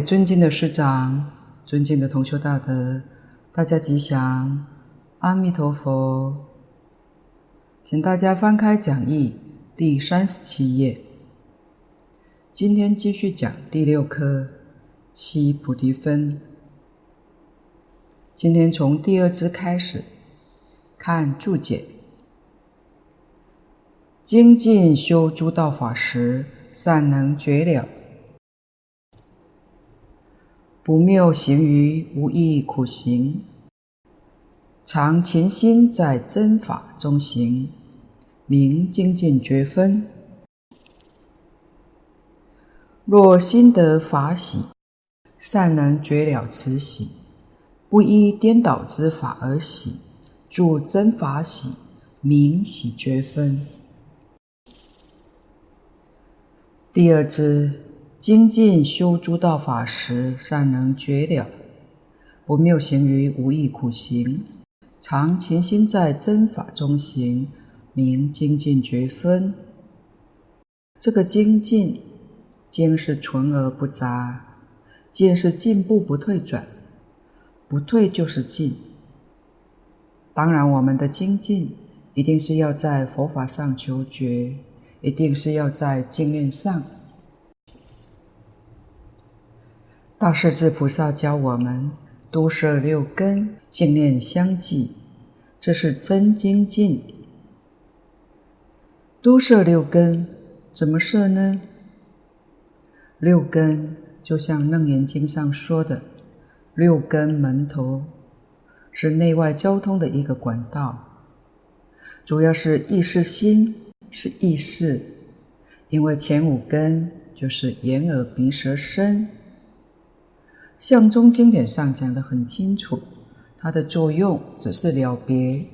尊敬的师长、尊敬的同修大德，大家吉祥，阿弥陀佛。请大家翻开讲义第三十七页。今天继续讲第六课七菩提分。今天从第二支开始看注解。精进修诸道法时，善能觉了。不谬行于无意苦行，常勤心在真法中行，明精进觉分。若心得法喜，善能觉了此喜。不依颠倒之法而喜，住真法喜，明喜觉分。第二支，精进修诸道法时，善能觉了。不谬行于无益苦行，常勤心在真法中行，名精进觉分。这个精进，精是纯而不杂，进是进步不退转。不退就是进。当然，我们的精进一定是要在佛法上求觉，一定是要在经验上。大势至菩萨教我们都摄六根，净念相继，这是真精进。都摄六根，怎么摄呢？六根就像《楞严经》上说的。六根门头是内外交通的一个管道，主要是意识心，是意识，因为前五根就是眼耳鼻舌身。相宗经典上讲的很清楚，它的作用只是了别，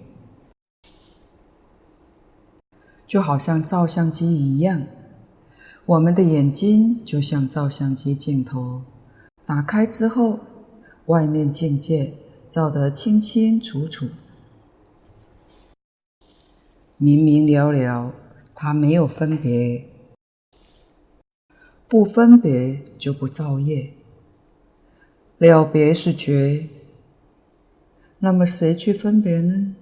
就好像照相机一样，我们的眼睛就像照相机镜头，打开之后。外面境界照得清清楚楚、明明了了，它没有分别，不分别就不造业，了别是觉。那么谁去分别呢？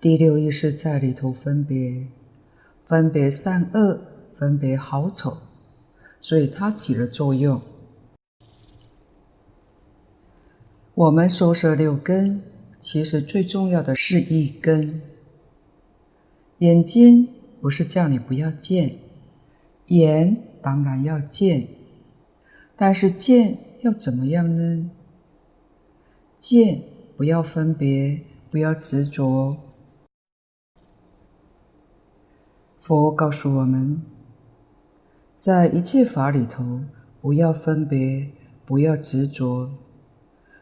第六意识在里头分别，分别善恶，分别好丑，所以它起了作用。我们收摄六根，其实最重要的是一根。眼睛不是叫你不要见，眼当然要见，但是见要怎么样呢？见不要分别，不要执着。佛告诉我们，在一切法里头，不要分别，不要执着。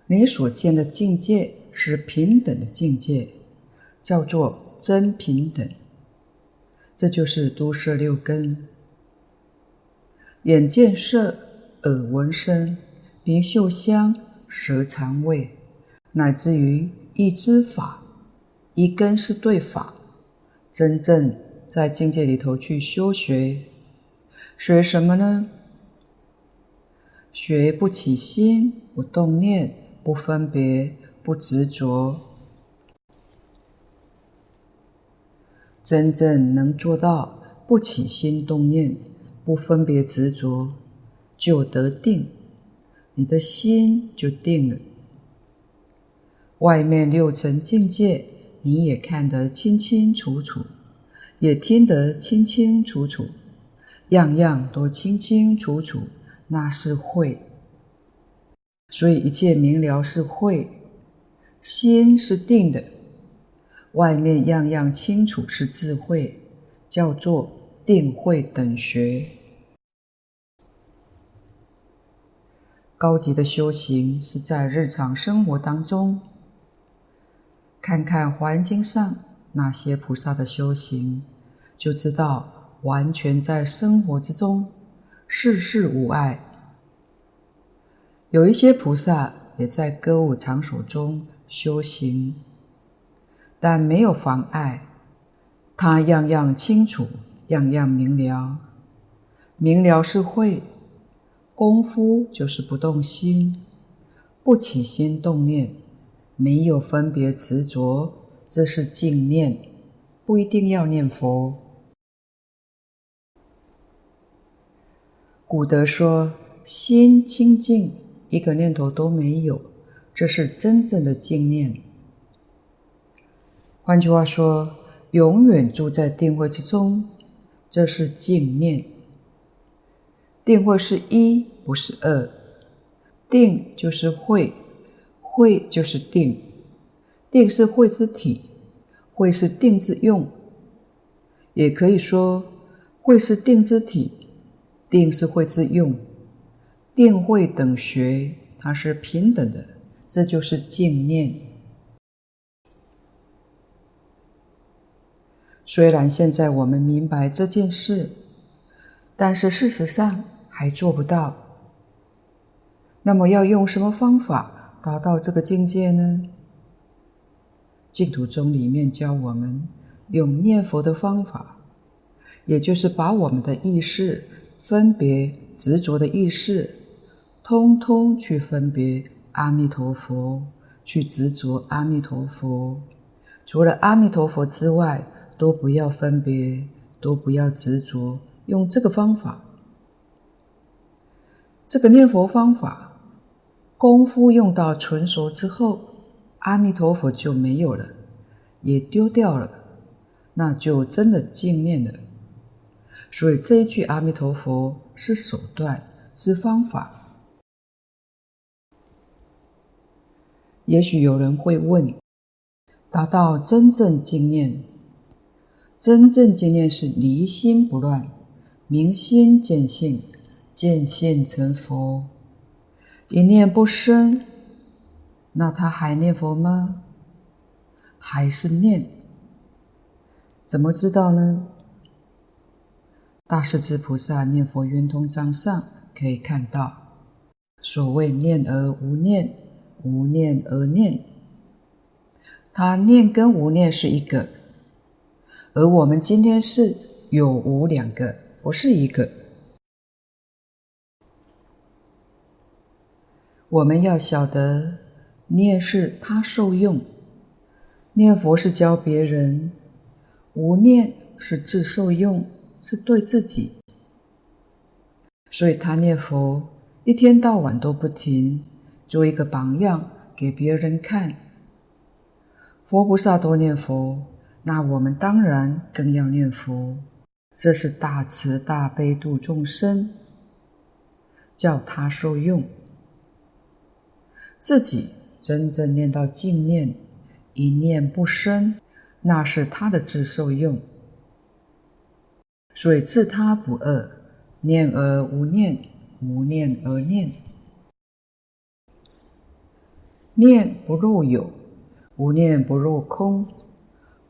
你所见的境界是平等的境界，叫做真平等。这就是都摄六根：眼见色，耳闻声，鼻嗅香，舌尝味，乃至于一知法。一根是对法，真正在境界里头去修学，学什么呢？学不起心，不动念。不分别，不执着，真正能做到不起心动念，不分别执着，就得定，你的心就定了。外面六层境界，你也看得清清楚楚，也听得清清楚楚，样样都清清楚楚，那是慧。所以一切明了是慧，心是定的，外面样样清楚是智慧，叫做定慧等学。高级的修行是在日常生活当中，看看环境上那些菩萨的修行，就知道完全在生活之中，事事无碍。有一些菩萨也在歌舞场所中修行，但没有妨碍，他样样清楚，样样明了。明了是慧，功夫就是不动心，不起心动念，没有分别执着，这是静念，不一定要念佛。古德说：“心清净，一个念头都没有，这是真正的静念。”换句话说，永远住在定慧之中，这是静念。定慧是一，不是二。定就是慧，慧就是定。定是慧之体，慧是定之用。也可以说，慧是定之体，定是慧之用。定慧等学，它是平等的，这就是净念。虽然现在我们明白这件事，但是事实上还做不到。那么要用什么方法达到这个境界呢？净土宗里面教我们用念佛的方法，也就是把我们的意识分别执着的意识，通通去分别阿弥陀佛，去执着阿弥陀佛。除了阿弥陀佛之外，都不要分别，都不要执着，用这个方法，这个念佛方法，功夫用到纯熟之后，阿弥陀佛就没有了，也丢掉了，那就真的净念了。所以这一句阿弥陀佛是手段，是方法。也许有人会问，达到真正净念。真正净念是离心不乱，明心见性，见性成佛，一念不生。那他还念佛吗？还是念？怎么知道呢？大势至菩萨念佛圆通章上可以看到，所谓念而无念，无念而念，他念跟无念是一个。而我们今天是有无两个，不是一个。我们要晓得，念是他受用，念佛是教别人，无念是自受用，是对自己。所以他念佛一天到晚都不停，做一个榜样给别人看。佛菩萨多念佛。那我们当然更要念佛，这是大慈大悲度众生，叫他受用，自己真正念到净念，一念不生，那是他的自受用。所以自他不二，念而无念，无念而念，念不入有，无念不入空。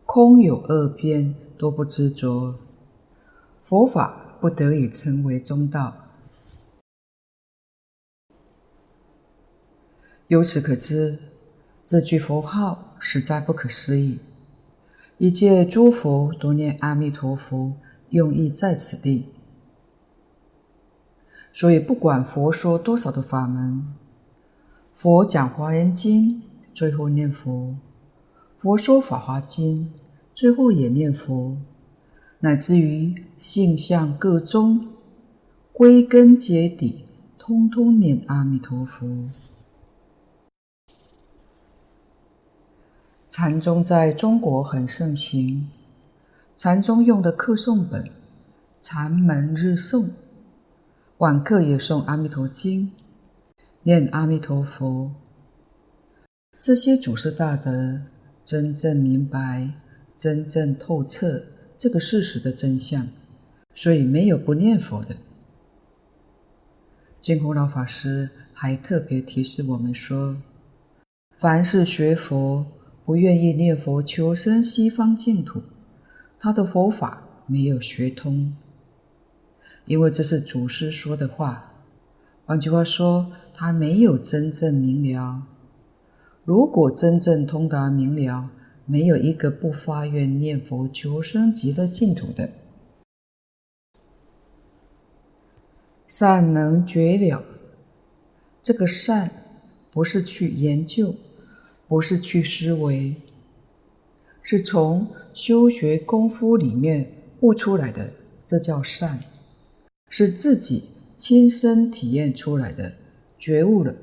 空有二边，多不执着，佛法不得已称为中道。由此可知，这句佛号实在不可思议。一切诸佛都念阿弥陀佛，用意在此地。所以，不管佛说多少的法门，佛讲《华严经》，最后念佛。佛说《法华经》，最后也念佛，乃至于性相各宗，归根结底，通通念阿弥陀佛。禅宗在中国很盛行，禅宗用的课诵本，禅门日诵，晚课也诵《阿弥陀经》，念阿弥陀佛。这些祖师大德。真正明白、真正透彻这个事实的真相，所以没有不念佛的。净空老法师还特别提示我们说：凡是学佛不愿意念佛求生西方净土，他的佛法没有学通，因为这是祖师说的话。换句话说，他没有真正明了。如果真正通达明了，没有一个不发愿念佛求生极乐净土的。善能觉了。这个善不是去研究，不是去思维，是从修学功夫里面悟出来的，这叫善，是自己亲身体验出来的，觉悟了。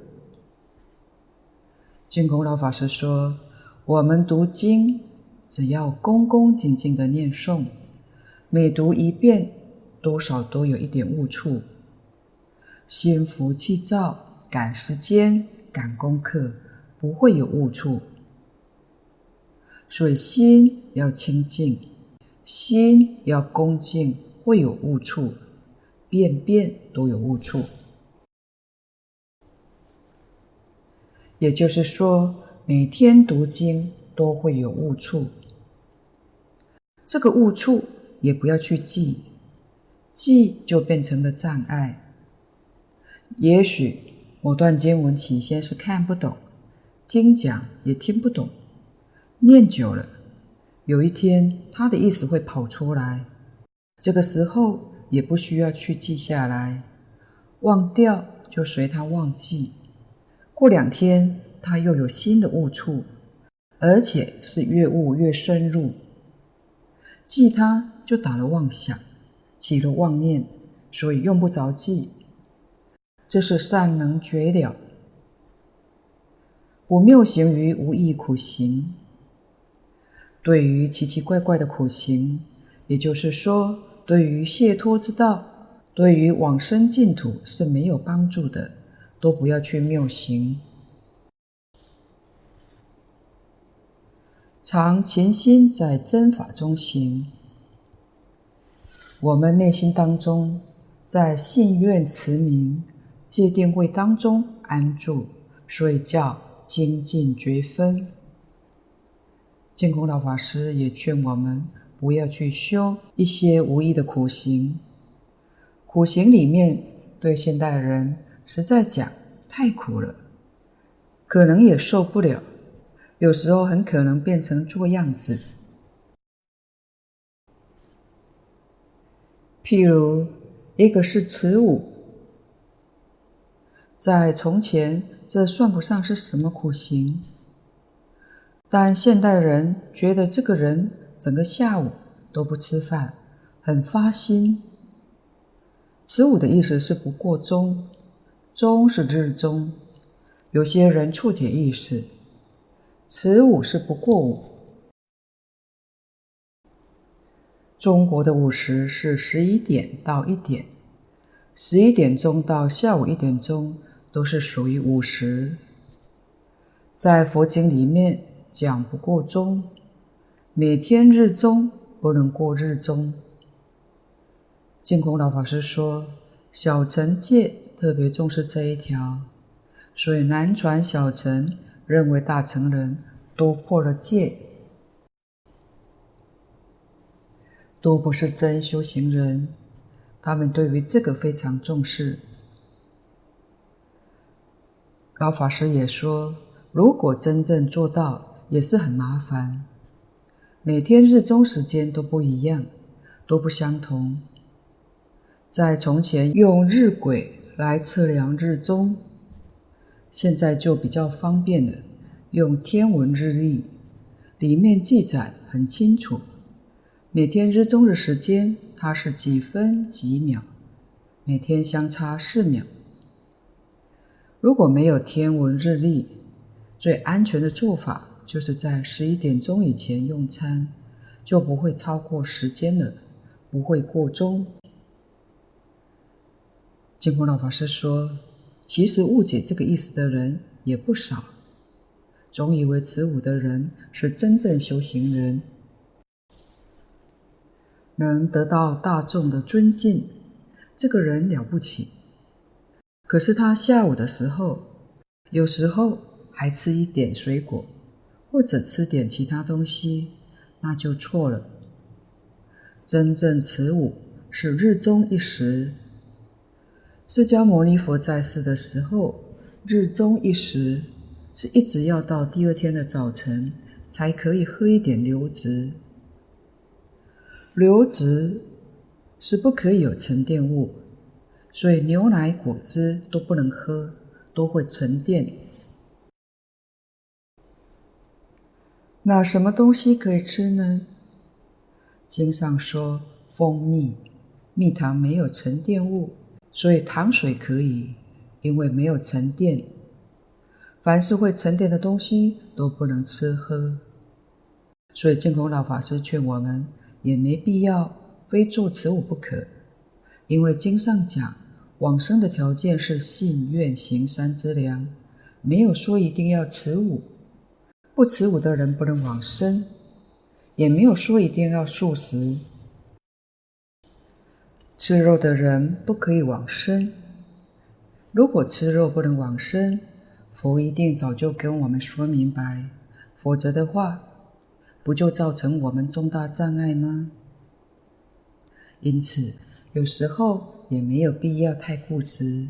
净空老法师说：“我们读经，只要恭恭敬敬的念诵，每读一遍，多少都有一点悟处。心浮气躁，赶时间，赶功课，不会有误处。所以心要清净，心要恭敬，会有误处，遍遍都有误处。”也就是说，每天读经都会有误处。这个误处也不要去记，记就变成了障碍。也许某段经文起先是看不懂，听讲也听不懂，念久了，有一天他的意思会跑出来。这个时候也不需要去记下来，忘掉就随他忘记。过两天，他又有新的悟处，而且是越悟越深入。记他就打了妄想，起了妄念，所以用不着记。这是善能觉了，不谬行于无益苦行。对于奇奇怪怪的苦行，也就是说，对于解脱之道，对于往生净土是没有帮助的。都不要去谬行，常勤心在真法中行。我们内心当中，在信愿持名戒定慧当中安住，所以叫精进觉分。净空老法师也劝我们不要去修一些无益的苦行，苦行里面对现代人。实在讲，太苦了，可能也受不了。有时候很可能变成做样子。譬如一个是持五，在从前这算不上是什么苦行，但现代人觉得这个人整个下午都不吃饭，很发心。此五的意思是不过中。中是日中，有些人错解意思。此午是不过午。中国的午时是十一点到一点，十一点钟到下午一点钟都是属于五十。在佛经里面讲不过中，每天日中不能过日中。净空老法师说：“小乘戒。”特别重视这一条，所以南传小乘认为大乘人都破了戒，都不是真修行人。他们对于这个非常重视。老法师也说，如果真正做到，也是很麻烦。每天日中时间都不一样，都不相同。在从前用日晷。来测量日中，现在就比较方便了，用天文日历，里面记载很清楚，每天日中的时间它是几分几秒，每天相差四秒。如果没有天文日历，最安全的做法就是在十一点钟以前用餐，就不会超过时间了，不会过钟。净空老法师说：“其实误解这个意思的人也不少，总以为持五的人是真正修行人，能得到大众的尊敬，这个人了不起。可是他下午的时候，有时候还吃一点水果，或者吃点其他东西，那就错了。真正持五是日中一时。”释迦牟尼佛在世的时候，日中一时，是一直要到第二天的早晨才可以喝一点流质。流质是不可以有沉淀物，所以牛奶、果汁都不能喝，都会沉淀。那什么东西可以吃呢？经上说，蜂蜜、蜜糖没有沉淀物，所以糖水可以，因为没有沉淀。凡是会沉淀的东西都不能吃喝。所以净空老法师劝我们，也没必要非做此物不可，因为经上讲，往生的条件是信愿行三资粮，没有说一定要持五，不持五的人不能往生，也没有说一定要素食，吃肉的人不可以往生。如果吃肉不能往生，佛一定早就跟我们说明白，否则的话，不就造成我们重大障碍吗？因此，有时候也没有必要太固执。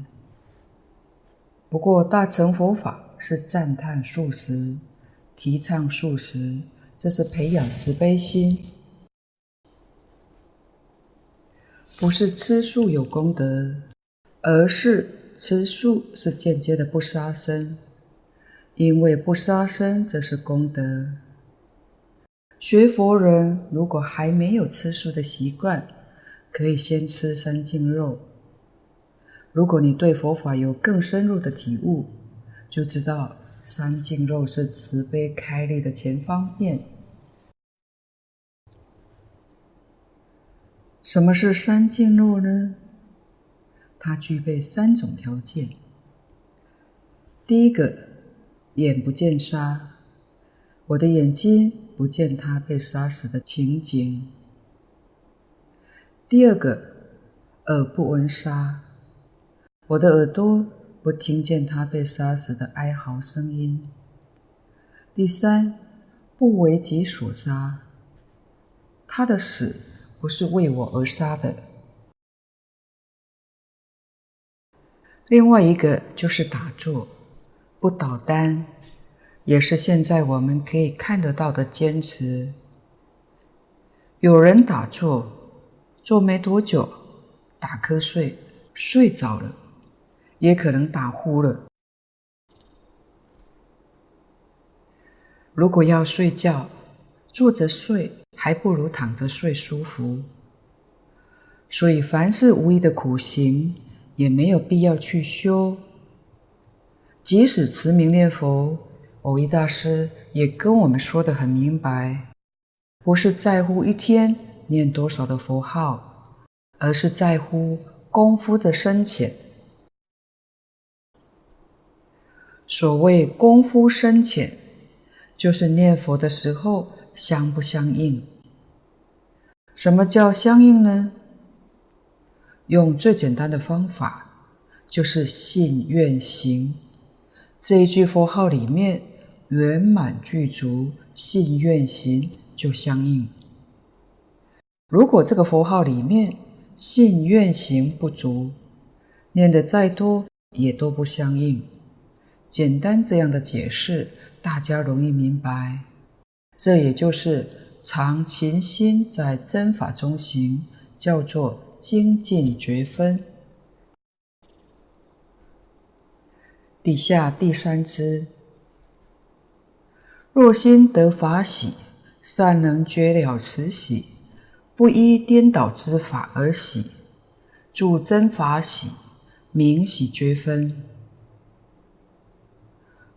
不过，大乘佛法是赞叹素食，提倡素食，这是培养慈悲心，不是吃素有功德，而是吃素是间接的不杀生，因为不杀生这是功德。学佛人如果还没有吃素的习惯，可以先吃三净肉。如果你对佛法有更深入的体悟，就知道三净肉是慈悲开立的前方便。什么是三净肉呢？它具备三种条件。第一个，眼不见杀，我的眼睛。不见他被杀死的情景。第二个，耳不闻杀，我的耳朵不听见他被杀死的哀嚎声音。第三，不为己所杀，他的死不是为我而杀的。另外一个就是打坐，不倒单。也是现在我们可以看得到的坚持。有人打坐，坐没多久，打瞌睡，睡着了，也可能打呼了。如果要睡觉，坐着睡还不如躺着睡舒服。所以，凡是无益的苦行，也没有必要去修。即使持名念佛。蕅益大师也跟我们说得很明白，不是在乎一天念多少的佛号，而是在乎功夫的深浅。所谓功夫深浅，就是念佛的时候相不相应。什么叫相应呢？用最简单的方法，就是信愿行这一句佛号里面。圆满具足，信愿行就相应。如果这个佛号里面信愿行不足，念得再多也都不相应。简单这样的解释，大家容易明白。这也就是常勤心在真法中行，叫做精进觉分。底下第三支。若心得法喜，善能觉了此喜，不依颠倒之法而喜，住真法喜，名喜觉分。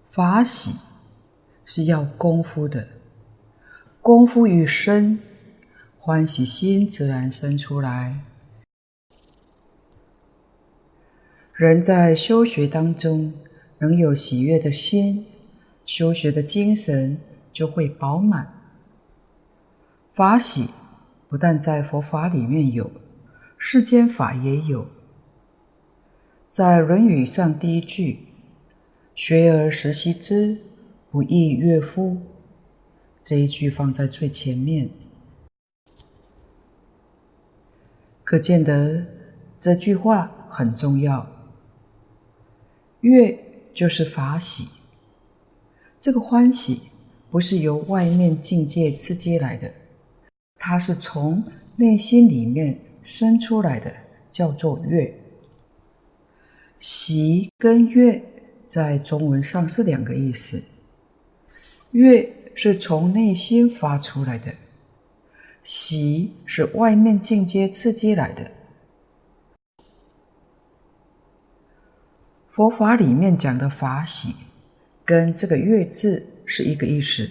法喜是要功夫的，功夫愈深，欢喜心自然生出来。人在修学当中，能有喜悦的心。修学的精神就会饱满。法喜不但在佛法里面有，世间法也有。在《论语》上第一句“学而时习之，不亦说乎”，这一句放在最前面，可见得这句话很重要。悦就是法喜。这个欢喜不是由外面境界刺激来的，它是从内心里面生出来的，叫做悦。喜跟悦在中文上是两个意思。悦是从内心发出来的，喜是外面境界刺激来的。佛法里面讲的法喜，跟这个悦字是一个意思，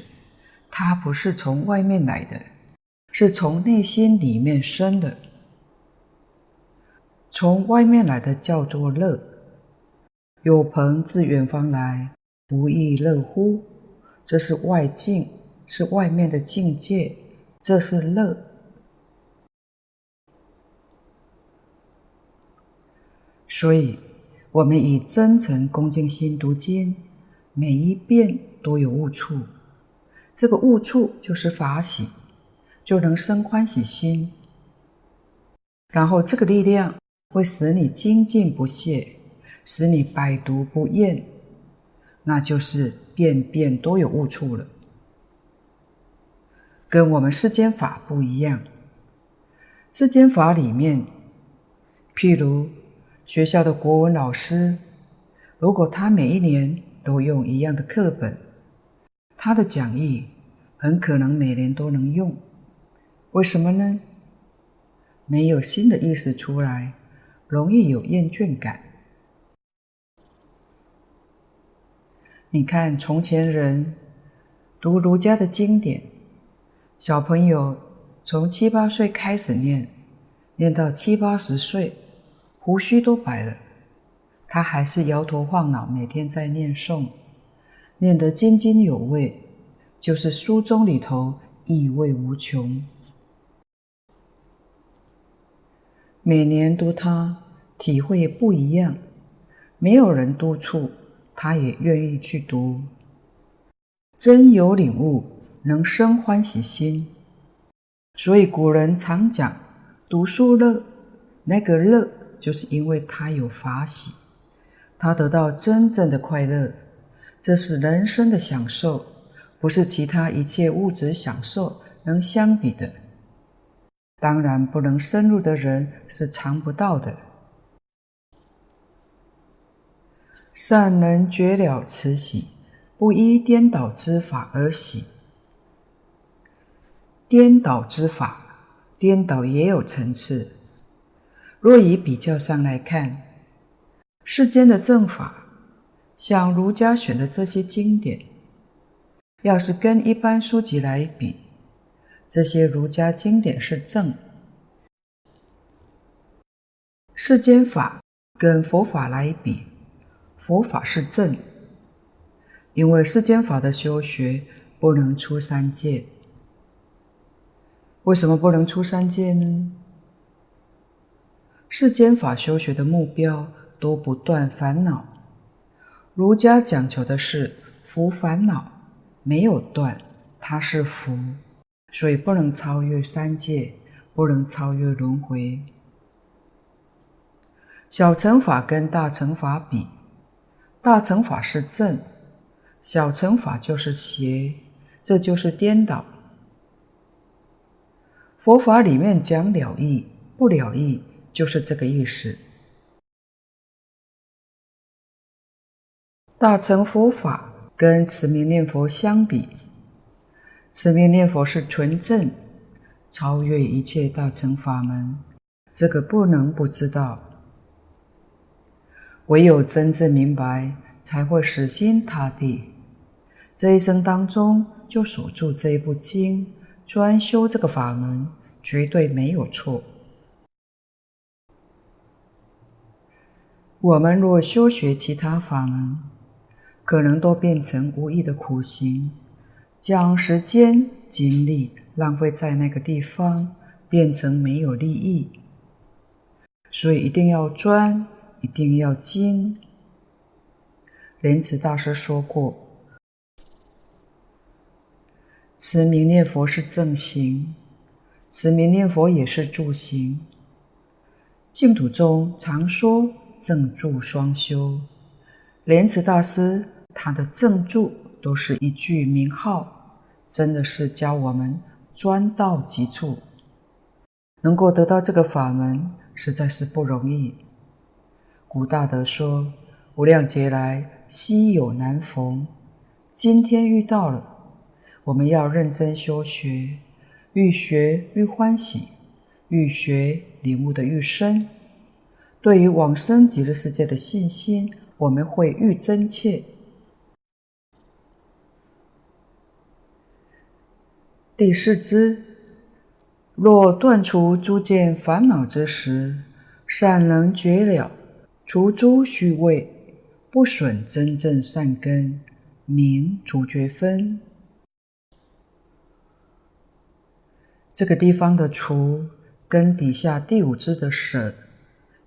它不是从外面来的，是从内心里面生的。从外面来的叫做乐，有朋自远方来，不亦乐乎？这是外境，是外面的境界，这是乐。所以，我们以真诚恭敬心读经，每一遍都有悟处。这个悟处就是法喜，就能生欢喜心。然后，这个力量。会使你精进不懈，使你百读不厌，那就是遍遍都有悟处了。跟我们世间法不一样，世间法里面，譬如学校的国文老师，如果他每一年都用一样的课本，他的讲义很可能每年都能用。为什么呢？没有新的意思出来。容易有厌倦感。你看，从前人读儒家的经典，小朋友从七八岁开始念，念到七八十岁，胡须都白了，他还是摇头晃脑，每天在念诵，念得津津有味，就是书中里头意味无穷。每年读它，体会不一样。没有人督促，他也愿意去读。真有领悟，能生欢喜心。所以古人常讲“读书乐”，那个乐，就是因为他有法喜，他得到真正的快乐。这是人生的享受，不是其他一切物质享受能相比的。当然，不能深入的人是尝不到的。善能觉了此喜，不依颠倒之法而喜。颠倒之法，颠倒也有层次。若以比较上来看，世间的正法，像儒家选的这些经典，要是跟一般书籍来比，这些儒家经典是正，世间法跟佛法来比，佛法是正，因为世间法的修学不能出三界。为什么不能出三界呢？世间法修学的目标都不断烦恼，儒家讲求的是伏烦恼，没有断，它是伏。所以不能超越三界，不能超越轮回。小乘法跟大乘法比，大乘法是正，小乘法就是邪，这就是颠倒。佛法里面讲了义，不了义，就是这个意思。大乘佛法跟持名念佛相比。持名念佛是纯正，超越一切大乘法门，这个不能不知道。唯有真正明白，才会死心塌地。这一生当中就守住这一部经，专修这个法门，绝对没有错。我们若修学其他法门，可能都变成无益的苦行。将时间精力浪费在那个地方，变成没有利益。所以一定要专，一定要精。莲池大师说过：“持名念佛是正行，持名念佛也是助行。净土中常说正助双修，莲池大师他的正助都是一句名号。”真的是教我们专到极处，能够得到这个法门，实在是不容易。古大德说：“无量劫来，稀有难逢，今天遇到了，我们要认真修学，愈学愈欢喜，愈学领悟的愈深。对于往生极乐世界的信心，我们会愈真切。”第四支，若断除诸见烦恼之时，善能觉了，除诸虚伪，不损真正善根，名除觉分。这个地方的“除”跟底下第五支的“舍”，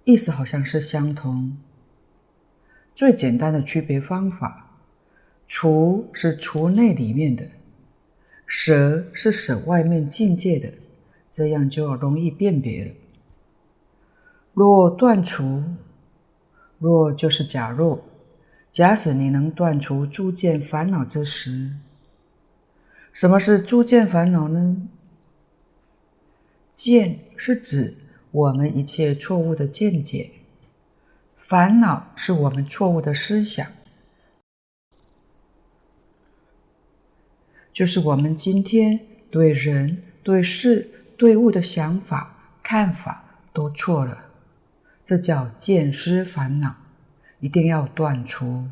意思好像是相同。最简单的区别方法，“除”是除内里面的。舍是舍外面境界的，这样就容易辨别了。若断除，若就是假若，假使你能断除诸见烦恼之时，什么是诸见烦恼呢？见是指我们一切错误的见解，烦恼是我们错误的思想。就是我们今天对人、对事、对物的想法、看法都错了，这叫见思烦恼，一定要断除。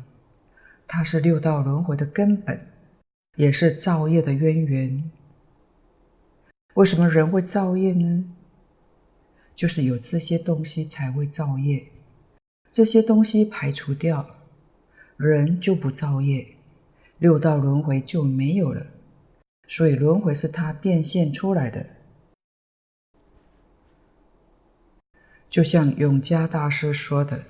它是六道轮回的根本，也是造业的渊源。为什么人会造业呢？就是有这些东西才会造业，这些东西排除掉，人就不造业。六道轮回就没有了，所以轮回是它变现出来的。就像永嘉大师说的：“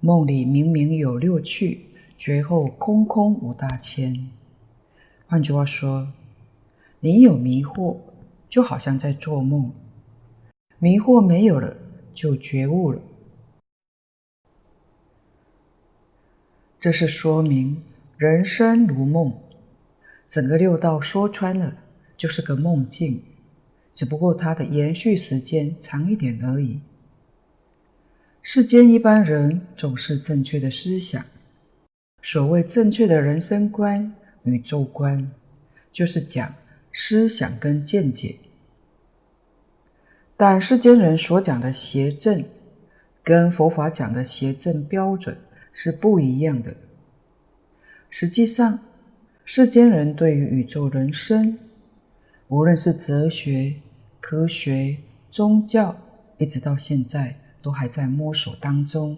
梦里明明有六趣，觉后空空无大千。”换句话说，你有迷惑，就好像在做梦；迷惑没有了，就觉悟了。这是说明。人生如梦，整个六道说穿了就是个梦境，只不过它的延续时间长一点而已。世间一般人总是正确的思想，所谓正确的人生观、宇宙观，就是讲思想跟见解。但世间人所讲的邪正，跟佛法讲的邪正标准是不一样的。实际上，世间人对于宇宙人生，无论是哲学、科学、宗教，一直到现在都还在摸索当中。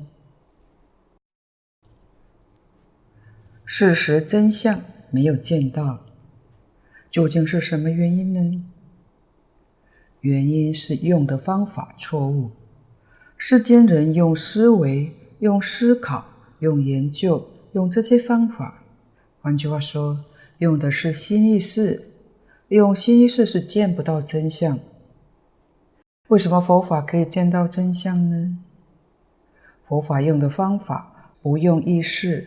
事实真相没有见到，究竟是什么原因呢？原因是用的方法错误。世间人用思维、用思考、用研究、用这些方法。换句话说，用的是心意识，用心意识是见不到真相。为什么佛法可以见到真相呢？佛法用的方法不用意识，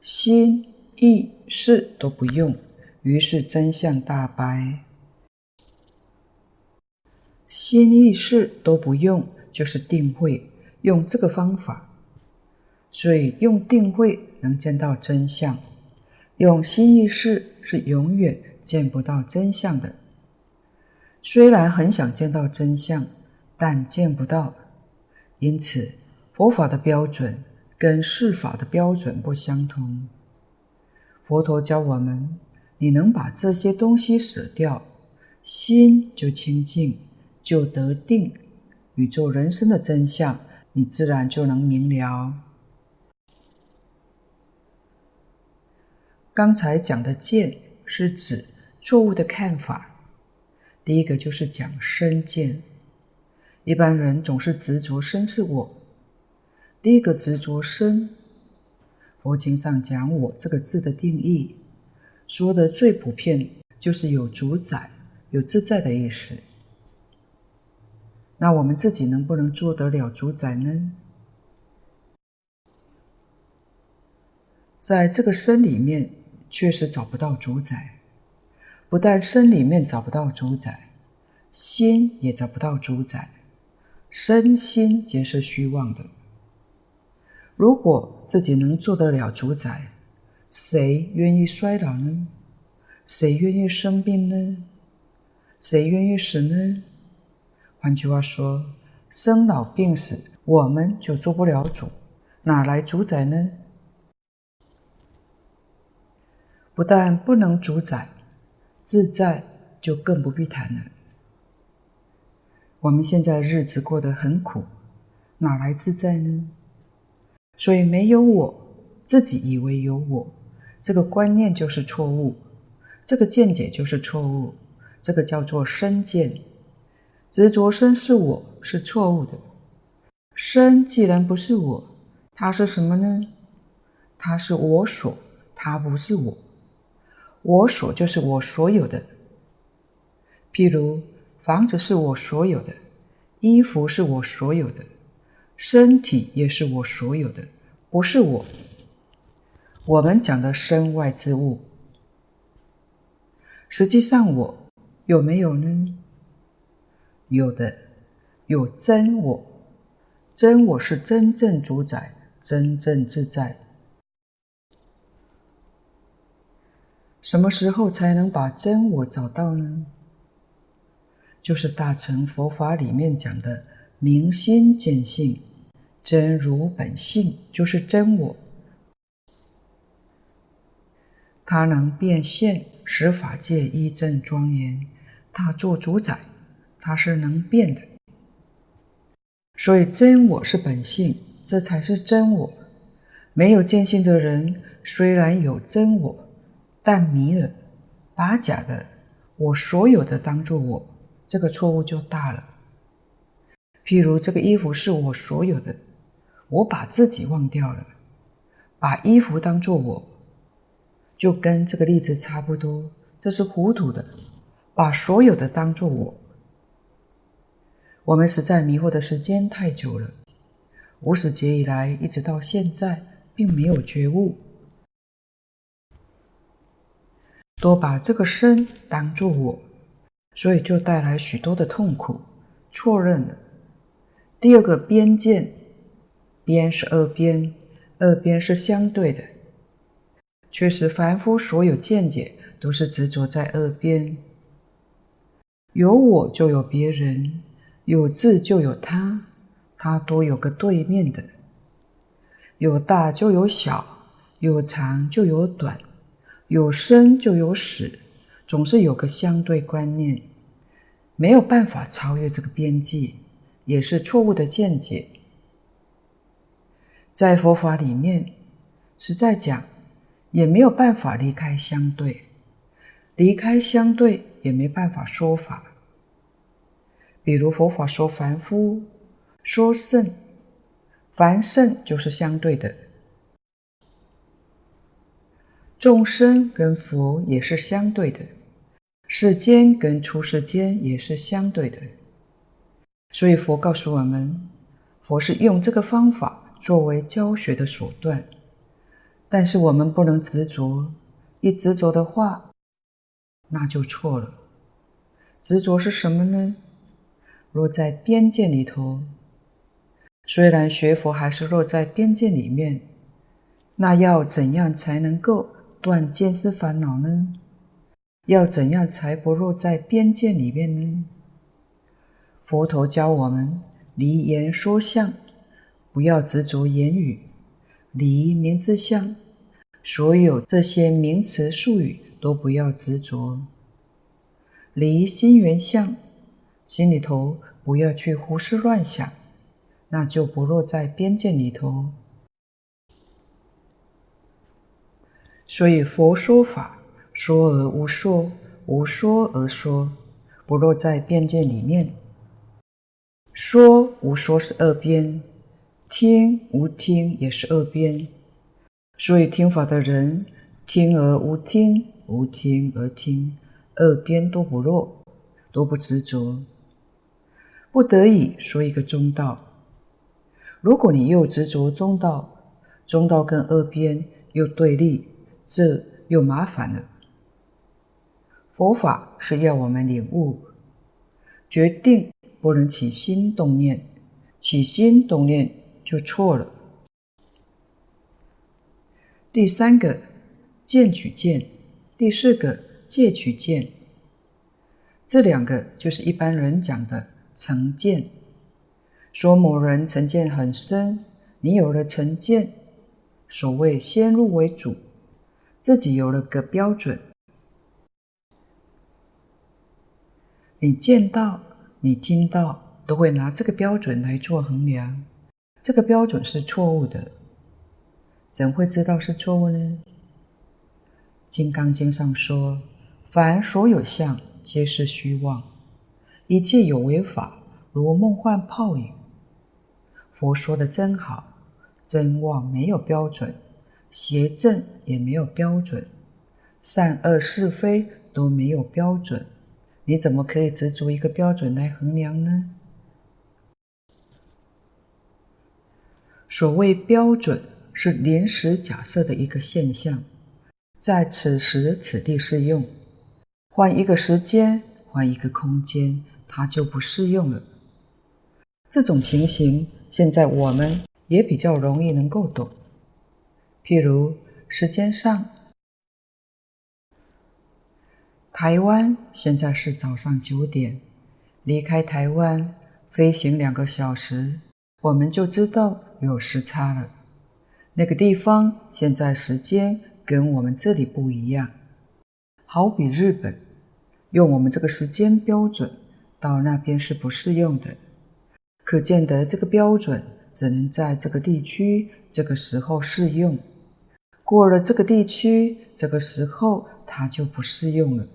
心意识都不用，于是真相大白。心意识都不用，就是定慧，用这个方法，所以用定慧能见到真相。用心意识是永远见不到真相的。虽然很想见到真相，但见不到。因此，佛法的标准跟世法的标准不相同。佛陀教我们：你能把这些东西舍掉，心就清净，就得定。宇宙人生的真相，你自然就能明了。刚才讲的见是指错误的看法。第一个就是讲身见，一般人总是执着身是我。第一个执着身，佛经上讲“我”这个字的定义，说的最普遍就是有主宰、有自在的意思。那我们自己能不能做得了主宰呢？在这个身里面。确实找不到主宰，不但身里面找不到主宰，心也找不到主宰，身心皆是虚妄的。如果自己能做得了主宰，谁愿意衰老呢？谁愿意生病呢？谁愿意死呢？换句话说，生老病死，我们就做不了主，哪来主宰呢？不但不能主宰，自在就更不必谈了。我们现在日子过得很苦，哪来自在呢？所以没有我，自己以为有我，这个观念就是错误，这个见解就是错误，这个叫做身见。执着身是我，是错误的。身既然不是我，它是什么呢？它是我所，它不是我。我所就是我所有的。譬如房子是我所有的，衣服是我所有的。身体也是我所有的，不是我。我们讲的身外之物，实际上我有没有呢？有的，有真我。真我是真正主宰，真正自在。什么时候才能把真我找到呢？就是大乘佛法里面讲的明心见性。真如本性就是真我，它能变现，使法界一正庄严。它做主宰，它是能变的。所以真我是本性，这才是真我。没有见性的人，虽然有真我，但迷了，把假的我所有的当作我，这个错误就大了。譬如这个衣服是我所有的。我把自己忘掉了，把衣服当作我，就跟这个例子差不多。这是糊涂的，把所有的当作我。我们实在迷惑的时间太久了，无始劫以来一直到现在，并没有觉悟，多把这个身当作我，所以就带来许多的痛苦，错认了。第二个边见。边是二边，二边是相对的。确实，凡夫所有见解都是执着在二边。有我就有别人，有自就有他，他多有个对面的。有大就有小，有长就有短，有生就有死，总是有个相对观念，没有办法超越这个边际，也是错误的见解。在佛法里面，实在讲，也没有办法离开相对，离开相对也没办法说法。比如佛法说凡夫，说圣，凡圣就是相对的，众生跟佛也是相对的，世间跟出世间也是相对的。所以佛告诉我们，佛是用这个方法。作为教学的手段，但是我们不能执着，一执着的话，那就错了。执着是什么呢？落在边界里头。虽然学佛还是落在边界里面，那要怎样才能够断见思烦恼呢？要怎样才不落在边界里面呢？佛陀教我们离言说相。不要执着言语，离名字相，所有这些名词术语都不要执着。离心缘相，心里头不要去胡思乱想，那就不落在边界里头。所以佛说法，说而无说，无说而说，不落在边界里面。说无说是二边。听无听也是二边，所以听法的人听而无听，无听而听，二边都不落，都不执着，不得已说一个中道。如果你又执着中道，中道跟二边又对立，这又麻烦了。佛法是要我们领悟，决定不能起心动念，起心动念。就错了。第三个见取见，第四个戒取见。这两个就是一般人讲的成见。说某人成见很深，你有了成见，所谓先入为主，自己有了个标准。你见到，你听到，都会拿这个标准来做衡量。这个标准是错误的，怎会知道是错误呢？《金刚经》上说：“凡所有相，皆是虚妄，一切有为法，如梦幻泡影。”佛说的真好，真妄没有标准，邪正也没有标准，善恶是非都没有标准。你怎么可以执着一个标准来衡量呢？所谓标准是临时假设的一个现象，在此时此地适用，换一个时间，换一个空间，它就不适用了。这种情形，现在我们也比较容易能够懂。譬如时间上。台湾现在是早上九点，离开台湾飞行两个小时，我们就知道有时差了。那个地方现在时间跟我们这里不一样，好比日本，用我们这个时间标准，到那边是不适用的。可见得这个标准只能在这个地区这个时候适用，过了这个地区这个时候，它就不适用了。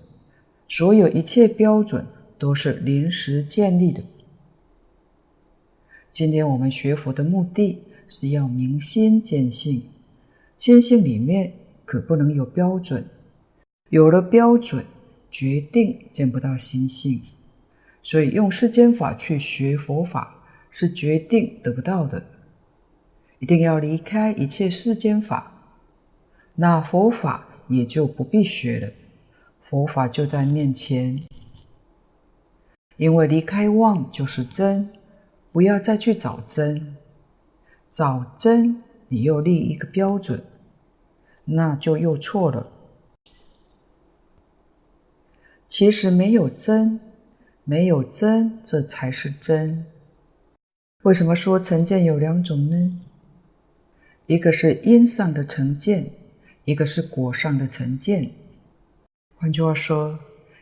所有一切标准都是临时建立的。今天我们学佛的目的是要明心见性，见性里面可不能有标准，有了标准，决定见不到心性。所以用世间法去学佛法是决定得不到的，一定要离开一切世间法，那佛法也就不必学了。佛法就在面前，因为离开妄就是真，不要再去找真，找真你又立一个标准，那就又错了。其实没有真，没有真，这才是真。为什么说成见有两种呢？一个是因上的成见，一个是果上的成见。换句话说，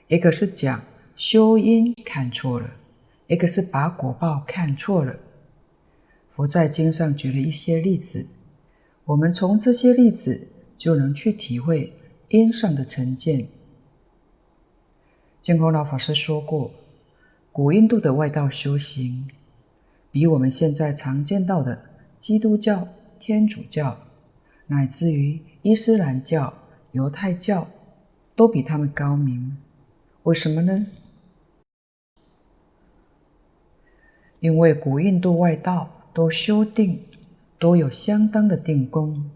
一个是讲修因看错了，一个是把果报看错了。佛在经上举了一些例子，我们从这些例子就能去体会因上的成见。净空老法师说过，古印度的外道修行，比我们现在常见到的基督教、天主教，乃至于伊斯兰教、犹太教。都比他们高明，为什么呢？因为古印度外道都修定，都有相当的定功。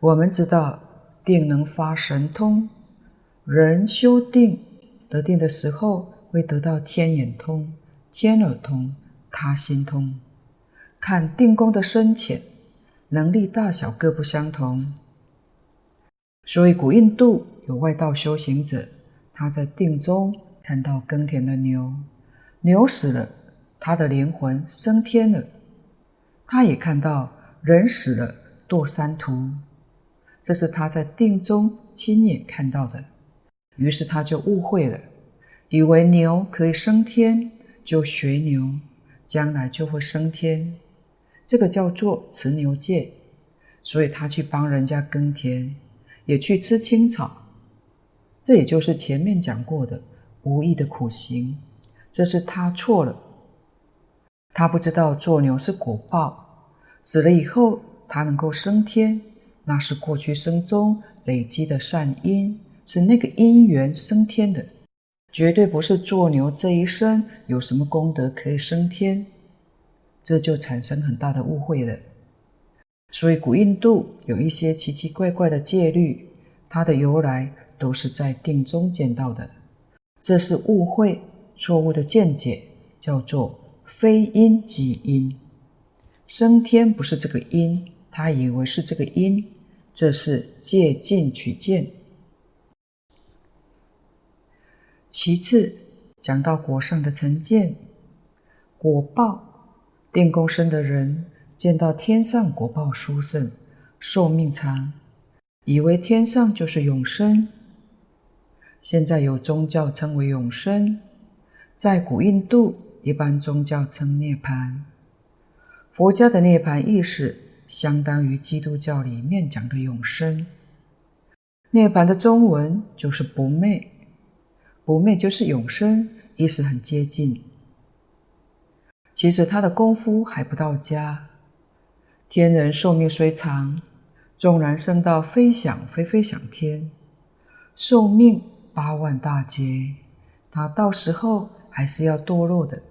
我们知道定能发神通，人修定得定的时候，会得到天眼通、天耳通、他心通，看定功的深浅，能力大小各不相同。所以，古印度有外道修行者，他在定中看到耕田的牛，牛死了，他的灵魂升天了；他也看到人死了，堕三途，这是他在定中亲眼看到的。于是他就误会了，以为牛可以升天，就学牛，将来就会升天。这个叫做持牛戒，所以他去帮人家耕田。也去吃青草，这也就是前面讲过的无意的苦行。这是他错了，他不知道做牛是果报，死了以后他能够升天，那是过去生中累积的善因，是那个因缘升天的，绝对不是做牛这一生有什么功德可以升天，这就产生很大的误会了。所以，古印度有一些奇奇怪怪的戒律，它的由来都是在定中见到的。这是误会、错误的见解，叫做非因即因。升天不是这个因，他以为是这个因，这是借境取见。其次，讲到果上的成见，果报，电共生的人见到天上果报殊胜，寿命长，以为天上就是永生。现在有宗教称为永生，在古印度，一般宗教称涅槃。佛家的涅槃意识，相当于基督教里面讲的永生。涅槃的中文就是不灭，不灭就是永生，意思很接近。其实他的功夫还不到家。天人寿命虽长，纵然升到飞翔飞飞想天，寿命八万大劫，他到时候还是要堕落的。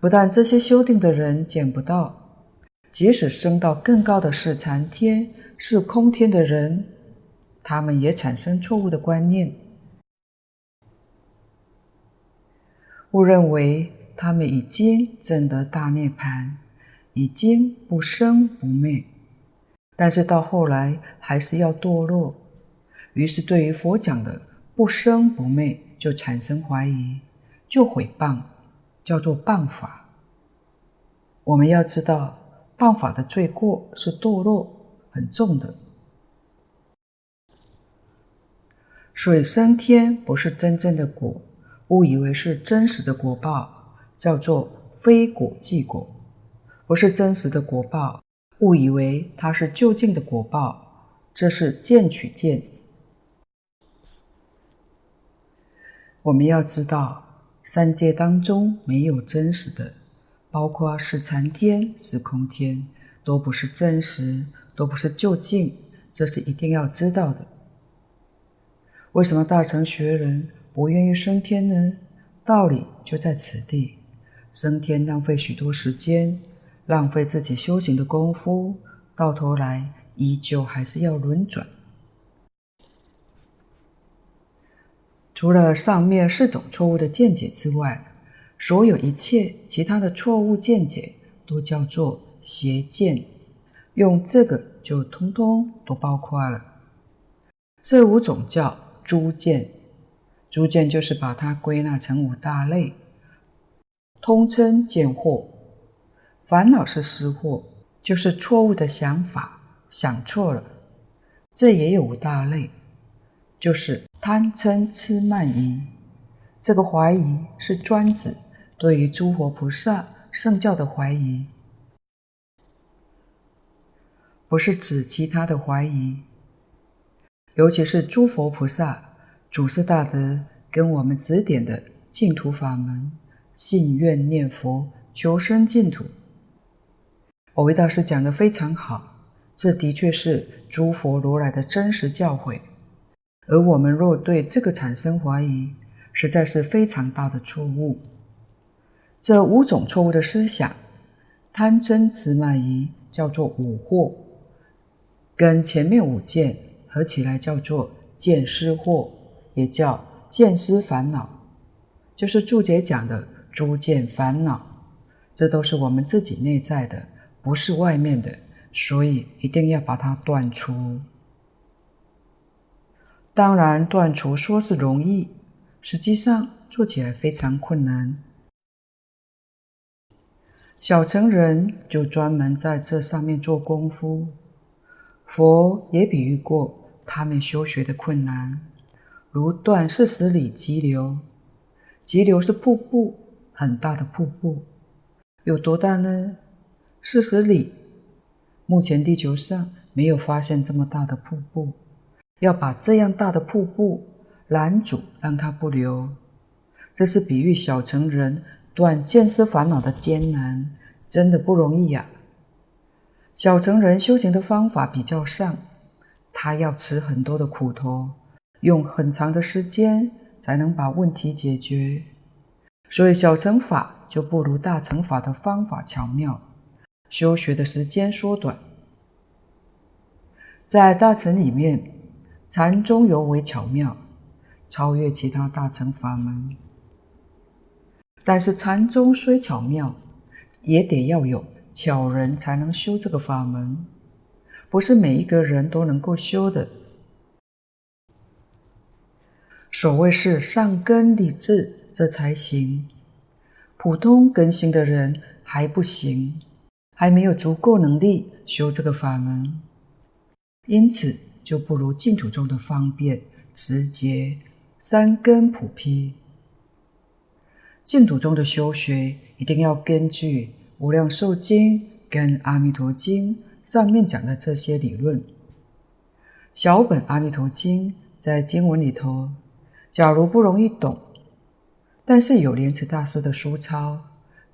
不但这些修定的人见不到，即使升到更高的是禅天、是空天的人，他们也产生错误的观念，误认为他们已经证得大涅槃，已经不生不灭，但是到后来还是要堕落，于是对于佛讲的不生不灭就产生怀疑，就毁谤。叫做谤法。我们要知道，谤法的罪过是堕落很重的。所以升天不是真正的果，误以为是真实的果报，叫做非果即果，不是真实的果报，误以为它是究竟的果报，这是见取见。我们要知道。三界当中没有真实的，包括是禅天、是空天，都不是真实，都不是究竟，这是一定要知道的。为什么大乘学人不愿意升天呢？道理就在此地，升天浪费许多时间，浪费自己修行的功夫，到头来依旧还是要轮转。除了上面四种错误的见解之外，所有一切其他的错误见解都叫做邪见，用这个就通通都包括了。这五种叫诸见，诸见就是把它归纳成五大类，通称见惑。烦恼是失惑，就是错误的想法，想错了，这也有五大类，就是。贪嗔痴慢疑，这个怀疑是专指对于诸佛菩萨圣教的怀疑，不是指其他的怀疑。尤其是诸佛菩萨、祖师大德跟我们指点的净土法门，信愿念佛，求生净土。蕅益大师讲得非常好，这的确是诸佛如来的真实教诲。而我们若对这个产生怀疑，实在是非常大的错误。这五种错误的思想，贪嗔痴慢疑，叫做五惑，跟前面五见合起来叫做见思惑，也叫见思烦恼，就是注解讲的诸见烦恼。这都是我们自己内在的，不是外面的，所以一定要把它断除。当然，断除说是容易，实际上做起来非常困难。小乘人就专门在这上面做功夫。佛也比喻过他们修学的困难，如断四十里急流。急流是瀑布，很大的瀑布，有多大呢？四十里。目前地球上没有发现这么大的瀑布。要把这样大的瀑布拦阻，让它不流，这是比喻小乘人断见思烦恼的艰难，真的不容易呀。小乘人修行的方法比较上，他要吃很多的苦头，用很长的时间才能把问题解决，所以小乘法就不如大乘法的方法巧妙，修学的时间缩短，在大乘里面。禅宗尤为巧妙，超越其他大乘法门。但是禅宗虽巧妙，也得要有巧人才能修这个法门，不是每一个人都能够修的。所谓是善根立志，这才行。普通根行的人还不行，还没有足够能力修这个法门，因此就不如净土中的方便直接，三根普披。净土中的修学一定要根据《无量寿经》跟《阿弥陀经》上面讲的这些理论。小本《阿弥陀经》在经文里头，假如不容易懂，但是有莲池大师的书钞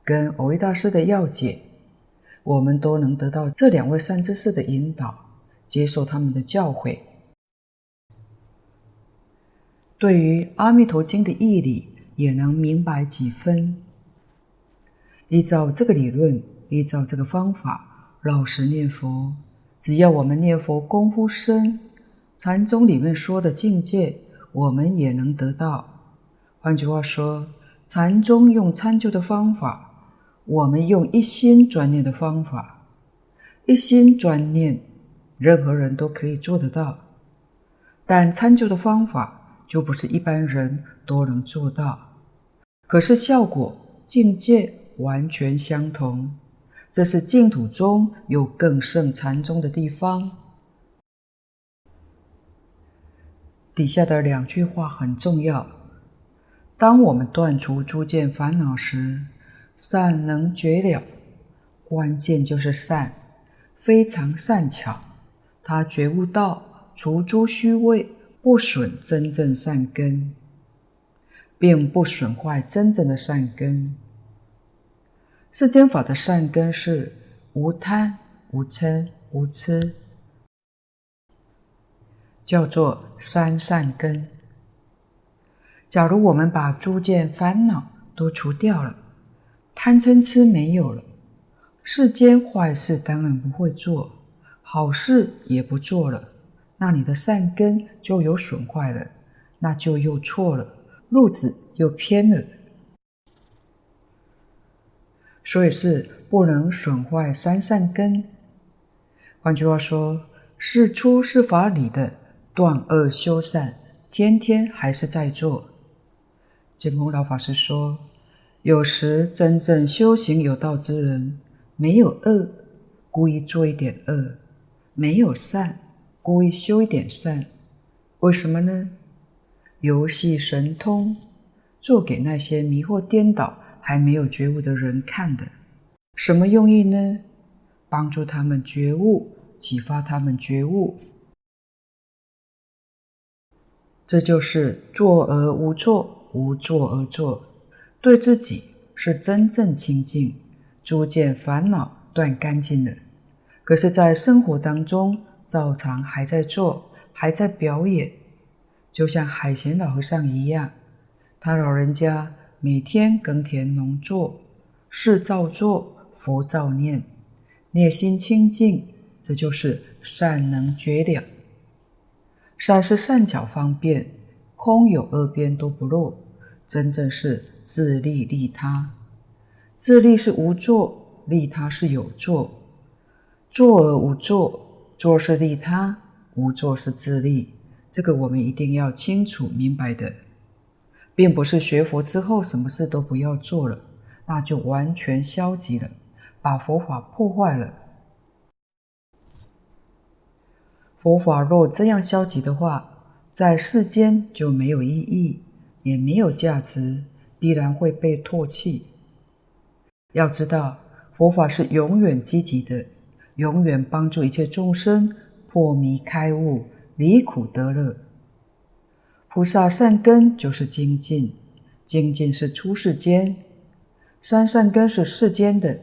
跟蕅益大师的要解，我们都能得到这两位善知识的引导，接受他们的教诲。对于《阿弥陀经》的义理，也能明白几分。依照这个理论，依照这个方法，老实念佛，只要我们念佛功夫深，禅宗里面说的境界，我们也能得到。换句话说，禅宗用参究的方法，我们用一心专念的方法，一心专念，任何人都可以做得到。但参究的方法就不是一般人都能做到。可是效果境界完全相同，这是净土中有更胜禅宗的地方。底下的两句话很重要：当我们断除诸见烦恼时，善能觉了。关键就是善，非常善巧。他觉悟到除诸虚伪，不损真正善根。并不损坏真正的善根。世间法的善根是无贪、无嗔、无痴，叫做三善根。假如我们把诸见烦恼都除掉了，贪嗔痴没有了，世间坏事当然不会做，好事也不做了，那你的善根就有损坏了，那就又错了。路子又偏了，所以是不能损坏三善根。换句话说，是出是法里的断恶修善，天天还是在做。净空老法师说，有时真正修行有道之人，没有恶，故意做一点恶；没有善，故意修一点善。为什么呢？游戏神通，做给那些迷惑颠倒、还没有觉悟的人看的，什么用意呢？帮助他们觉悟，启发他们觉悟。这就是作而无作，无作而作，对自己是真正清净，逐渐烦恼断干净了。可是，在生活当中，照常还在做，还在表演。就像海贤老和尚一样，他老人家每天耕田农作，事照做，佛照念，念心清净，这就是善能觉了。善是善巧方便，空有二边都不落，真正是自利利他。自利是无作，利他是有作。作而无作，作是利他，无作是自利。这个我们一定要清楚明白的，并不是学佛之后什么事都不要做了，那就完全消极了，把佛法破坏了。佛法若这样消极的话，在世间就没有意义，也没有价值，必然会被唾弃。要知道，佛法是永远积极的，永远帮助一切众生破迷开悟。离苦得乐，菩萨善根就是精进，精进是出世间，三善根是世间的。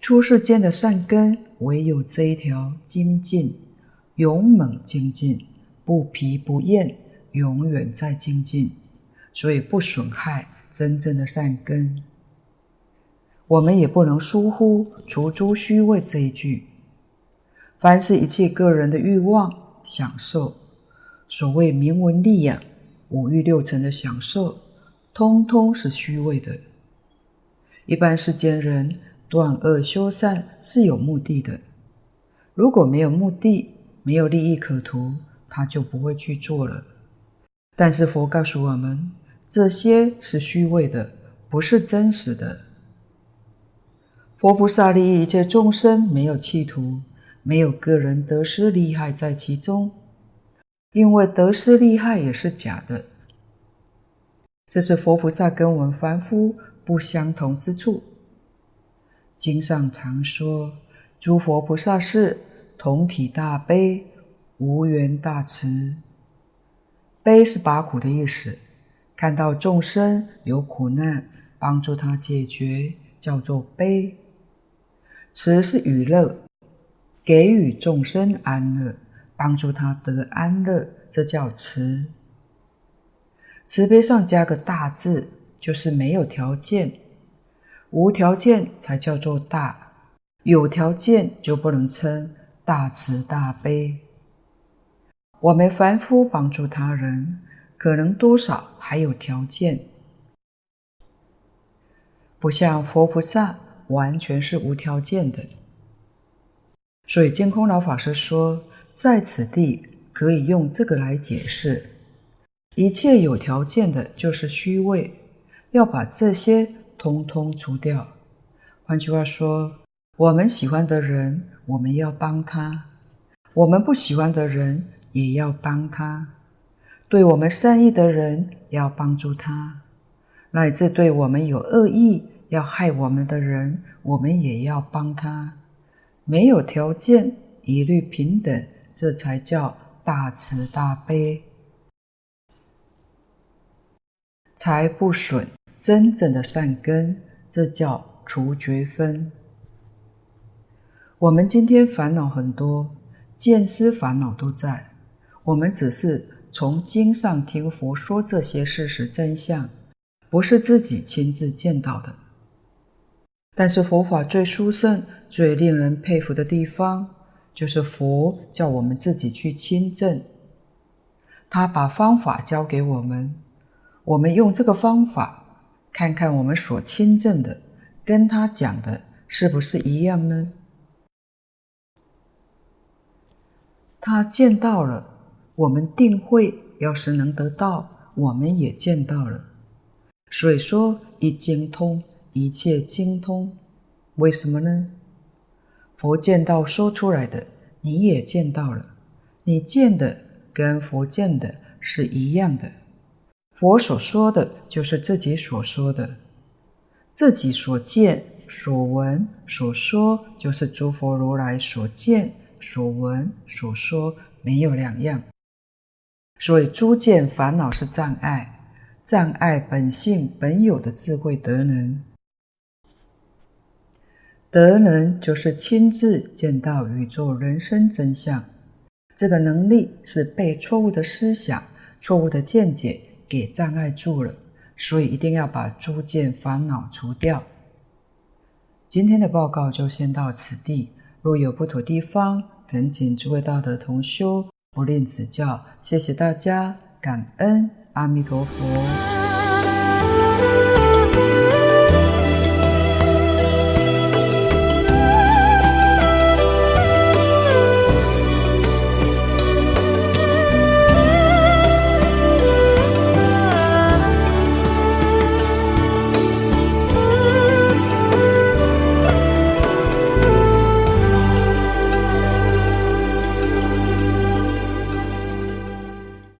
出世间的善根唯有这一条精进，勇猛精进，不疲不厌，永远在精进，所以不损害真正的善根。我们也不能疏忽除诸虚伪这一句。凡是一切个人的欲望、享受，所谓名闻利养、五欲六尘的享受，通通是虚伪的。一般世间人断恶修善是有目的的。如果没有目的，没有利益可图，他就不会去做了。但是佛告诉我们，这些是虚伪的，不是真实的。佛菩萨利益一切众生，没有企图，没有个人得失利害在其中，因为得失利害也是假的。这是佛菩萨跟我们凡夫不相同之处。经上常说，诸佛菩萨是同体大悲，无缘大慈。悲是拔苦的意思，看到众生有苦难，帮助他解决，叫做悲。慈是与乐，给予众生安乐，帮助他得安乐，这叫慈。慈悲上加个大字，就是没有条件。无条件才叫做大，有条件就不能称大慈大悲。我们凡夫帮助他人，可能多少还有条件，不像佛菩萨完全是无条件的。所以净空老法师说，在此地可以用这个来解释：一切有条件的，就是虚位，要把这些。通通除掉。换句话说，我们喜欢的人，我们要帮他；我们不喜欢的人，也要帮他。对我们善意的人，要帮助他；乃至对我们有恶意、要害我们的人，我们也要帮他。没有条件，一律平等，这才叫大慈大悲，才不损。真正的善根，这叫除绝分。我们今天烦恼很多，见思烦恼都在。我们只是从经上听佛说这些事实真相，不是自己亲自见到的。但是佛法最殊胜、最令人佩服的地方，就是佛叫我们自己去亲证。他把方法教给我们，我们用这个方法。看看我们所亲证的，跟他讲的是不是一样呢？他见到了，我们定会；要是能得到，我们也见到了。所以说，一精通，一切精通。为什么呢？佛见到说出来的，你也见到了，你见的跟佛见的是一样的。佛所说的就是自己所说的，自己所见、所闻、所说，就是诸佛如来所见、所闻、所说，没有两样。所以诸见烦恼是障碍，障碍本性本有的智慧德能。德能就是亲自见到宇宙人生真相，这个能力是被错误的思想、错误的见解。给障碍住了，所以一定要把诸见烦恼除掉。今天的报告就先到此地，若有不妥地方，恳请诸位道德同修不吝指教。谢谢大家，感恩阿弥陀佛。